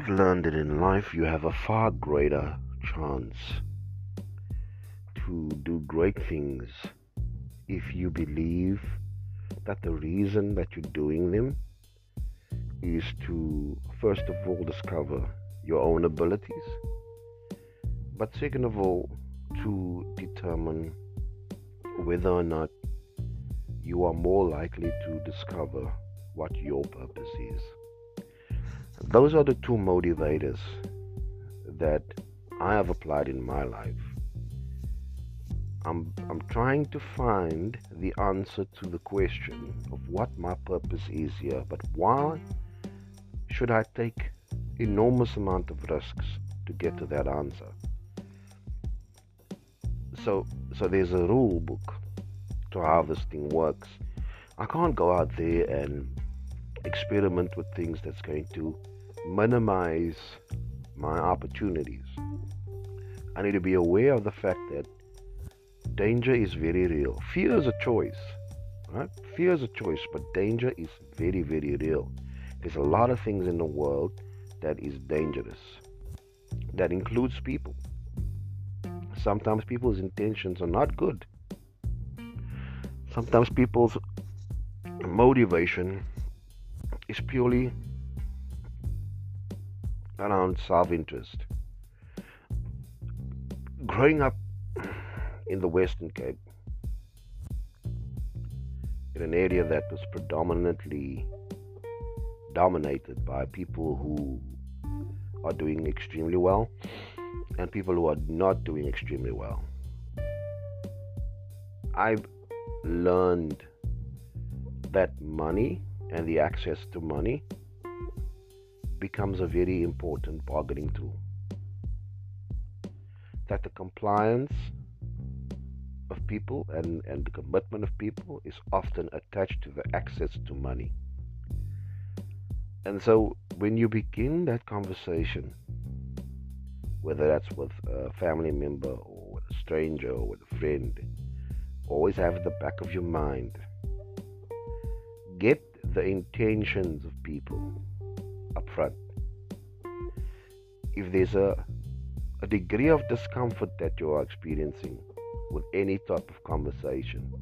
I've learned that in life you have a far greater chance to do great things if you believe that the reason that you're doing them is to first of all discover your own abilities, but second of all, to determine whether or not you are more likely to discover what your purpose is. Those are the two motivators that I have applied in my life. I'm, I'm trying to find the answer to the question of what my purpose is here, but why should I take enormous amount of risks to get to that answer? So, so there's a rule book to how this thing works. I can't go out there and experiment with things that's going to minimize my opportunities. I need to be aware of the fact that danger is very real. Fear is a choice, right? Fear is a choice, but danger is very, very real. There's a lot of things in the world that is dangerous. That includes people. Sometimes people's intentions are not good. Sometimes people's motivation is purely around self interest. Growing up in the Western Cape, in an area that was predominantly dominated by people who are doing extremely well and people who are not doing extremely well. I've learned that money and the access to money becomes a very important bargaining tool. That the compliance of people and, and the commitment of people is often attached to the access to money. And so when you begin that conversation, whether that's with a family member or with a stranger or with a friend, always have at the back of your mind get the intentions of people up front. If there's a, a degree of discomfort that you are experiencing with any type of conversation,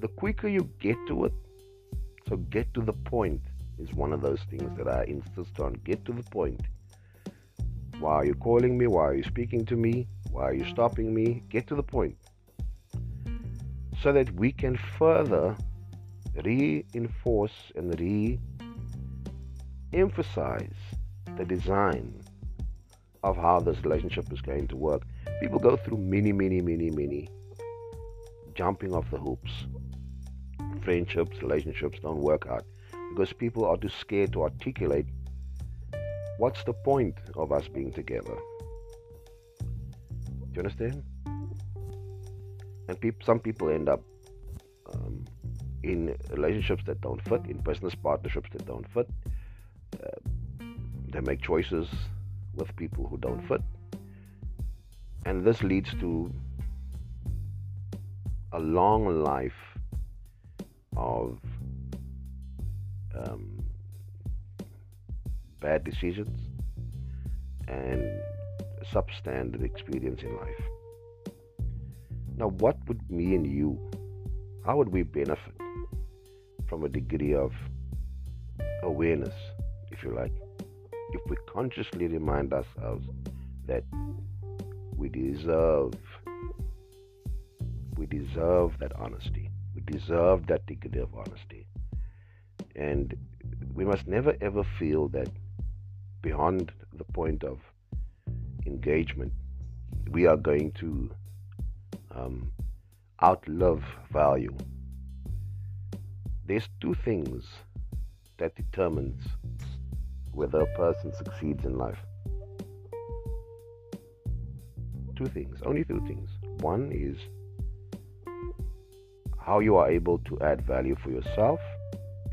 the quicker you get to it, so get to the point is one of those things that I insist on. Get to the point. Why are you calling me? Why are you speaking to me? Why are you stopping me? Get to the point. So that we can further reinforce and re emphasize the design of how this relationship is going to work. People go through many, many, many, many jumping off the hoops. Friendships, relationships don't work out because people are too scared to articulate what's the point of us being together. Do you understand? And pe- some people end up in relationships that don't fit, in business partnerships that don't fit. Uh, they make choices with people who don't fit. And this leads to a long life of um, bad decisions and substandard experience in life. Now, what would me and you, how would we benefit from a degree of awareness, if you like, if we consciously remind ourselves that we deserve we deserve that honesty we deserve that degree of honesty. And we must never ever feel that beyond the point of engagement we are going to um, outlive value there's two things that determines whether a person succeeds in life. Two things, only two things. One is how you are able to add value for yourself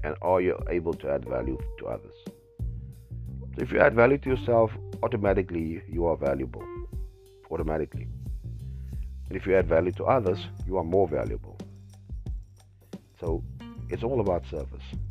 and are you able to add value to others. So if you add value to yourself, automatically you are valuable. Automatically. And if you add value to others, you are more valuable. So it's all about service.